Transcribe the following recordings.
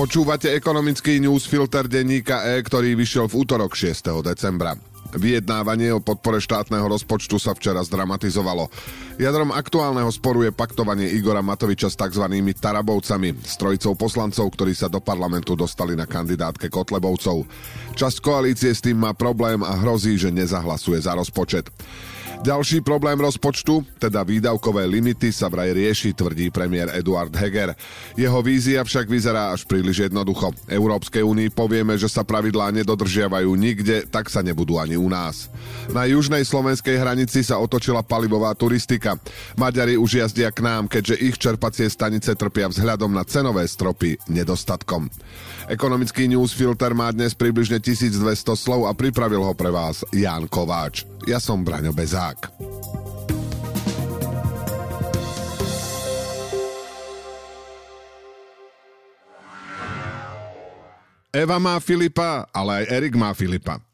Počúvate ekonomický newsfilter denníka E, ktorý vyšiel v útorok 6. decembra. Vyjednávanie o podpore štátneho rozpočtu sa včera zdramatizovalo. Jadrom aktuálneho sporu je paktovanie Igora Matoviča s tzv. Tarabovcami, s trojicou poslancov, ktorí sa do parlamentu dostali na kandidátke Kotlebovcov. Časť koalície s tým má problém a hrozí, že nezahlasuje za rozpočet. Ďalší problém rozpočtu, teda výdavkové limity, sa vraj rieši, tvrdí premiér Eduard Heger. Jeho vízia však vyzerá až príliš jednoducho. Európskej únii povieme, že sa pravidlá nedodržiavajú nikde, tak sa nebudú ani u nás. Na južnej slovenskej hranici sa otočila palivová turistika. Maďari už jazdia k nám, keďže ich čerpacie stanice trpia vzhľadom na cenové stropy nedostatkom. Ekonomický newsfilter má dnes približne 1200 slov a pripravil ho pre vás Ján Kováč. Ja som Braňo Bezák. Eva má Filipa, ale aj Erik má Filipa.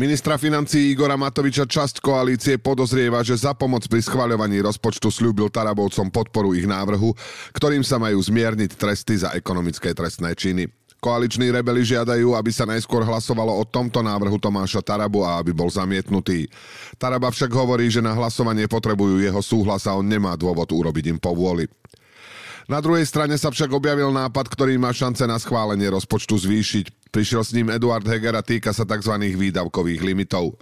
Ministra financí Igora Matoviča časť koalície podozrieva, že za pomoc pri schvaľovaní rozpočtu slúbil Tarabovcom podporu ich návrhu, ktorým sa majú zmierniť tresty za ekonomické trestné činy. Koaliční rebeli žiadajú, aby sa najskôr hlasovalo o tomto návrhu Tomáša Tarabu a aby bol zamietnutý. Taraba však hovorí, že na hlasovanie potrebujú jeho súhlas a on nemá dôvod urobiť im povôli. Na druhej strane sa však objavil nápad, ktorý má šance na schválenie rozpočtu zvýšiť. Prišiel s ním Eduard Heger a týka sa tzv. výdavkových limitov.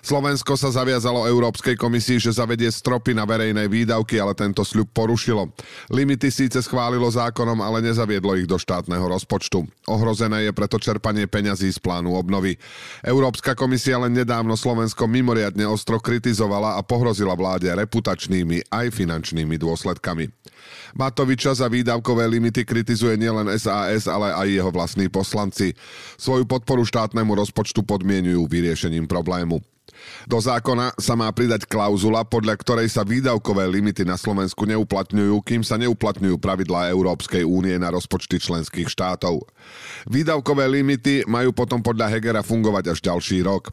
Slovensko sa zaviazalo Európskej komisii, že zavedie stropy na verejné výdavky, ale tento sľub porušilo. Limity síce schválilo zákonom, ale nezaviedlo ich do štátneho rozpočtu. Ohrozené je preto čerpanie peňazí z plánu obnovy. Európska komisia len nedávno Slovensko mimoriadne ostro kritizovala a pohrozila vláde reputačnými aj finančnými dôsledkami. Matoviča za výdavkové limity kritizuje nielen SAS, ale aj jeho vlastní poslanci. Svoju podporu štátnemu rozpočtu podmienujú vyriešením problému. Do zákona sa má pridať klauzula, podľa ktorej sa výdavkové limity na Slovensku neuplatňujú, kým sa neuplatňujú pravidlá Európskej únie na rozpočty členských štátov. Výdavkové limity majú potom podľa Hegera fungovať až ďalší rok.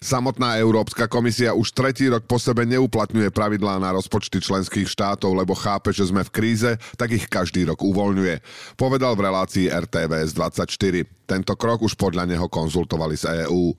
Samotná Európska komisia už tretí rok po sebe neuplatňuje pravidlá na rozpočty členských štátov, lebo chápe, že sme v kríze, tak ich každý rok uvoľňuje. Povedal v relácii RTVS 24. Tento krok už podľa neho konzultovali s EÚ.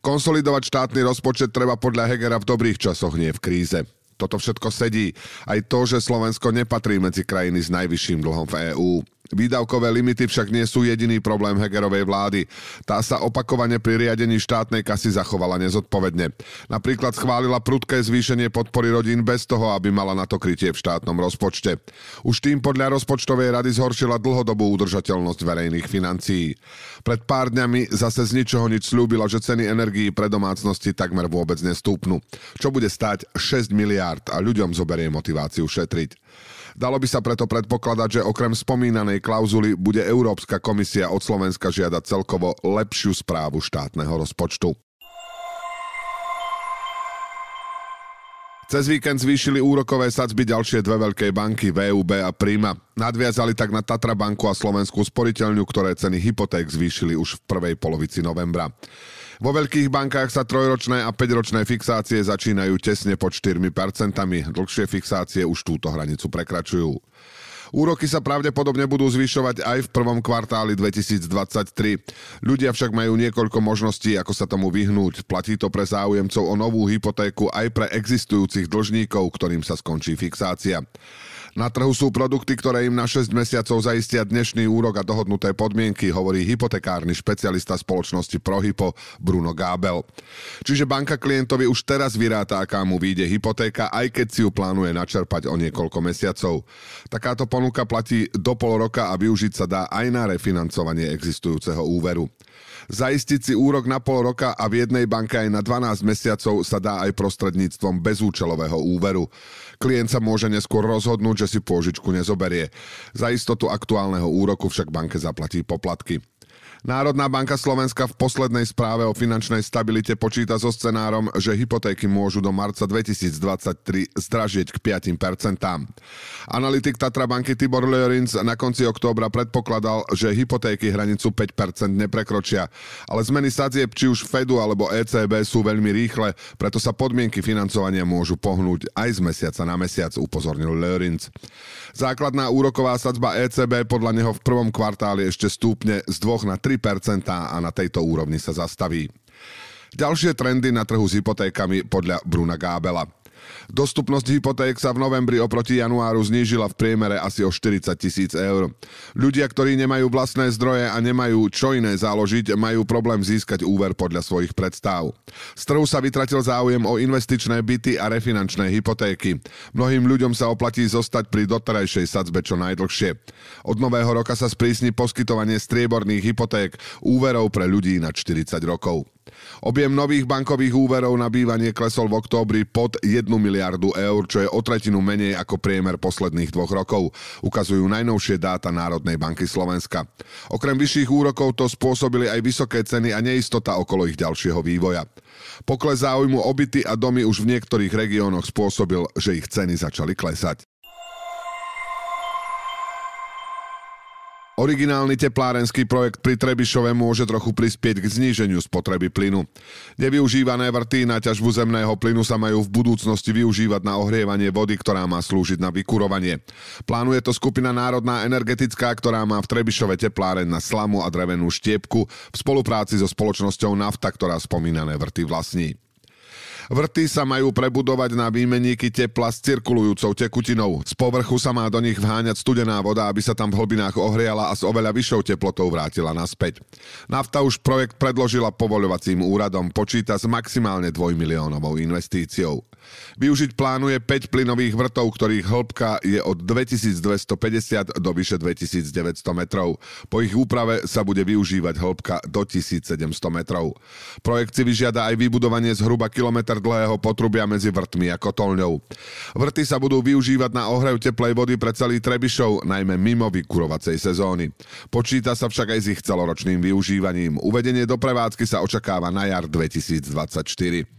Konsolidovať štátny rozpočet treba podľa Hegera v dobrých časoch, nie v kríze. Toto všetko sedí. Aj to, že Slovensko nepatrí medzi krajiny s najvyšším dlhom v EÚ. Výdavkové limity však nie sú jediný problém Hegerovej vlády. Tá sa opakovane pri riadení štátnej kasy zachovala nezodpovedne. Napríklad schválila prudké zvýšenie podpory rodín bez toho, aby mala na to krytie v štátnom rozpočte. Už tým podľa rozpočtovej rady zhoršila dlhodobú udržateľnosť verejných financií. Pred pár dňami zase z ničoho nič slúbila, že ceny energií pre domácnosti takmer vôbec nestúpnu. Čo bude stať 6 miliárd a ľuďom zoberie motiváciu šetriť. Dalo by sa preto predpokladať, že okrem spomínanej klauzuly bude Európska komisia od Slovenska žiadať celkovo lepšiu správu štátneho rozpočtu. Cez víkend zvýšili úrokové sadzby ďalšie dve veľké banky, VUB a Prima. Nadviazali tak na Tatra banku a Slovenskú sporiteľňu, ktoré ceny hypoték zvýšili už v prvej polovici novembra. Vo veľkých bankách sa trojročné a 5-ročné fixácie začínajú tesne pod 4%, dlhšie fixácie už túto hranicu prekračujú. Úroky sa pravdepodobne budú zvyšovať aj v prvom kvartáli 2023. Ľudia však majú niekoľko možností, ako sa tomu vyhnúť. Platí to pre záujemcov o novú hypotéku aj pre existujúcich dlžníkov, ktorým sa skončí fixácia. Na trhu sú produkty, ktoré im na 6 mesiacov zaistia dnešný úrok a dohodnuté podmienky, hovorí hypotekárny špecialista spoločnosti Prohypo Bruno Gábel. Čiže banka klientovi už teraz vyráta, aká mu vyjde hypotéka, aj keď si ju plánuje načerpať o niekoľko mesiacov. Takáto ponuka platí do pol roka a využiť sa dá aj na refinancovanie existujúceho úveru. Zaistiť si úrok na pol roka a v jednej banke aj na 12 mesiacov sa dá aj prostredníctvom bezúčelového úveru. Klient sa môže neskôr rozhodnúť, že si pôžičku nezoberie. Za istotu aktuálneho úroku však banke zaplatí poplatky. Národná banka Slovenska v poslednej správe o finančnej stabilite počíta so scenárom, že hypotéky môžu do marca 2023 zdražieť k 5%. Analytik Tatra banky Tibor Leorins na konci októbra predpokladal, že hypotéky hranicu 5% neprekročia, ale zmeny sadzieb či už Fedu alebo ECB sú veľmi rýchle, preto sa podmienky financovania môžu pohnúť aj z mesiaca na mesiac, upozornil Leorins. Základná úroková sadzba ECB podľa neho v prvom kvartáli ešte stúpne z 2 na 3 3% a na tejto úrovni sa zastaví. Ďalšie trendy na trhu s hypotékami podľa Bruna Gábela. Dostupnosť hypoték sa v novembri oproti januáru znížila v priemere asi o 40 tisíc eur. Ľudia, ktorí nemajú vlastné zdroje a nemajú čo iné záložiť, majú problém získať úver podľa svojich predstav. Z trhu sa vytratil záujem o investičné byty a refinančné hypotéky. Mnohým ľuďom sa oplatí zostať pri doterajšej sadzbe čo najdlhšie. Od nového roka sa sprísni poskytovanie strieborných hypoték úverov pre ľudí na 40 rokov. Objem nových bankových úverov na bývanie klesol v októbri pod 1 miliardu eur, čo je o tretinu menej ako priemer posledných dvoch rokov, ukazujú najnovšie dáta Národnej banky Slovenska. Okrem vyšších úrokov to spôsobili aj vysoké ceny a neistota okolo ich ďalšieho vývoja. Pokles záujmu obyty a domy už v niektorých regiónoch spôsobil, že ich ceny začali klesať. Originálny teplárenský projekt pri Trebišove môže trochu prispieť k zníženiu spotreby plynu. Nevyužívané vrty na ťažbu zemného plynu sa majú v budúcnosti využívať na ohrievanie vody, ktorá má slúžiť na vykurovanie. Plánuje to skupina Národná energetická, ktorá má v Trebišove tepláren na slamu a drevenú štiepku v spolupráci so spoločnosťou Nafta, ktorá spomínané vrty vlastní. Vrty sa majú prebudovať na výmeníky tepla s cirkulujúcou tekutinou. Z povrchu sa má do nich vháňať studená voda, aby sa tam v hlbinách ohriala a s oveľa vyššou teplotou vrátila naspäť. Nafta už projekt predložila povoľovacím úradom, počíta s maximálne dvojmiliónovou investíciou. Využiť plánuje 5 plynových vrtov, ktorých hĺbka je od 2250 do vyše 2900 metrov. Po ich úprave sa bude využívať hĺbka do 1700 metrov. Projekt si vyžiada aj vybudovanie zhruba kilometr dlhého potrubia medzi vrtmi a kotolňou. Vrty sa budú využívať na ohrev teplej vody pre celý Trebišov, najmä mimo vykurovacej sezóny. Počíta sa však aj s ich celoročným využívaním. Uvedenie do prevádzky sa očakáva na jar 2024.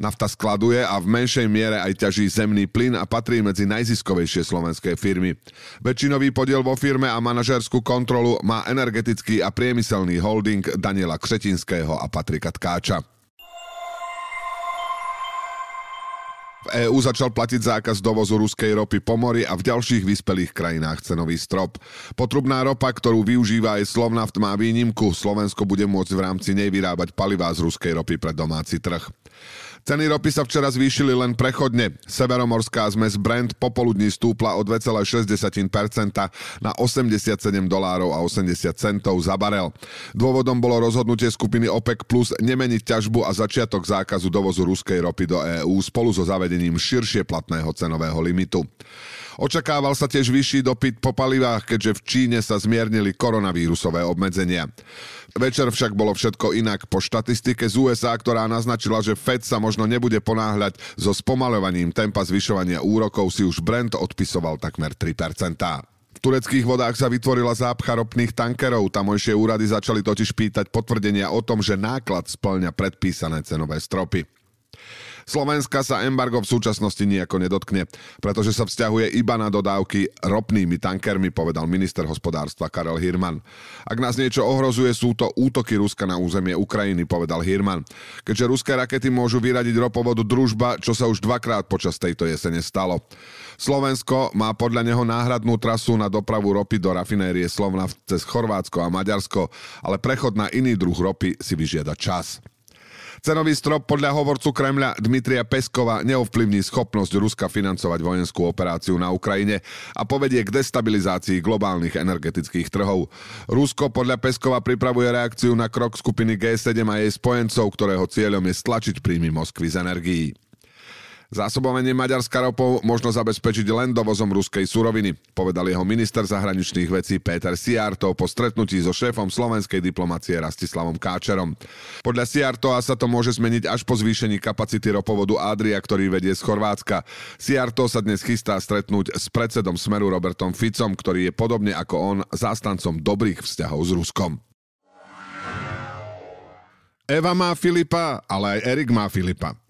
Nafta skladuje a v menšej miere aj ťaží zemný plyn a patrí medzi najziskovejšie slovenské firmy. Väčšinový podiel vo firme a manažerskú kontrolu má energetický a priemyselný holding Daniela Křetinského a Patrika Tkáča. V EÚ začal platiť zákaz dovozu ruskej ropy po mori a v ďalších vyspelých krajinách cenový strop. Potrubná ropa, ktorú využíva aj Slovnaft, má výnimku. Slovensko bude môcť v rámci nej vyrábať palivá z ruskej ropy pre domáci trh. Ceny ropy sa včera zvýšili len prechodne. Severomorská zmes Brent popoludní stúpla o 2,6% na 87 dolárov a 80 centov za barel. Dôvodom bolo rozhodnutie skupiny OPEC Plus nemeniť ťažbu a začiatok zákazu dovozu ruskej ropy do EÚ spolu so zavedením širšie platného cenového limitu. Očakával sa tiež vyšší dopyt po palivách, keďže v Číne sa zmiernili koronavírusové obmedzenia. Večer však bolo všetko inak. Po štatistike z USA, ktorá naznačila, že Fed sa možno nebude ponáhľať so spomalovaním tempa zvyšovania úrokov, si už Brent odpisoval takmer 3%. V tureckých vodách sa vytvorila zápcha ropných tankerov. Tamojšie úrady začali totiž pýtať potvrdenia o tom, že náklad splňa predpísané cenové stropy. Slovenska sa embargo v súčasnosti nejako nedotkne, pretože sa vzťahuje iba na dodávky ropnými tankermi, povedal minister hospodárstva Karel Hirman. Ak nás niečo ohrozuje, sú to útoky Ruska na územie Ukrajiny, povedal Hirman. Keďže ruské rakety môžu vyradiť ropovodu družba, čo sa už dvakrát počas tejto jesene stalo. Slovensko má podľa neho náhradnú trasu na dopravu ropy do rafinérie Slovna cez Chorvátsko a Maďarsko, ale prechod na iný druh ropy si vyžiada čas. Cenový strop podľa hovorcu Kremľa Dmitria Peskova neovplyvní schopnosť Ruska financovať vojenskú operáciu na Ukrajine a povedie k destabilizácii globálnych energetických trhov. Rusko podľa Peskova pripravuje reakciu na krok skupiny G7 a jej spojencov, ktorého cieľom je stlačiť príjmy Moskvy z energií. Zásobovanie Maďarska ropou možno zabezpečiť len dovozom ruskej suroviny, povedal jeho minister zahraničných vecí Peter Siarto po stretnutí so šéfom slovenskej diplomacie Rastislavom Káčerom. Podľa Siartoa sa to môže zmeniť až po zvýšení kapacity ropovodu Adria, ktorý vedie z Chorvátska. Siarto sa dnes chystá stretnúť s predsedom Smeru Robertom Ficom, ktorý je podobne ako on zástancom dobrých vzťahov s Ruskom. Eva má Filipa, ale aj Erik má Filipa.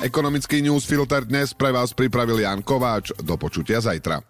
Ekonomický newsfilter dnes pre vás pripravil Jan Kováč. Do počutia zajtra.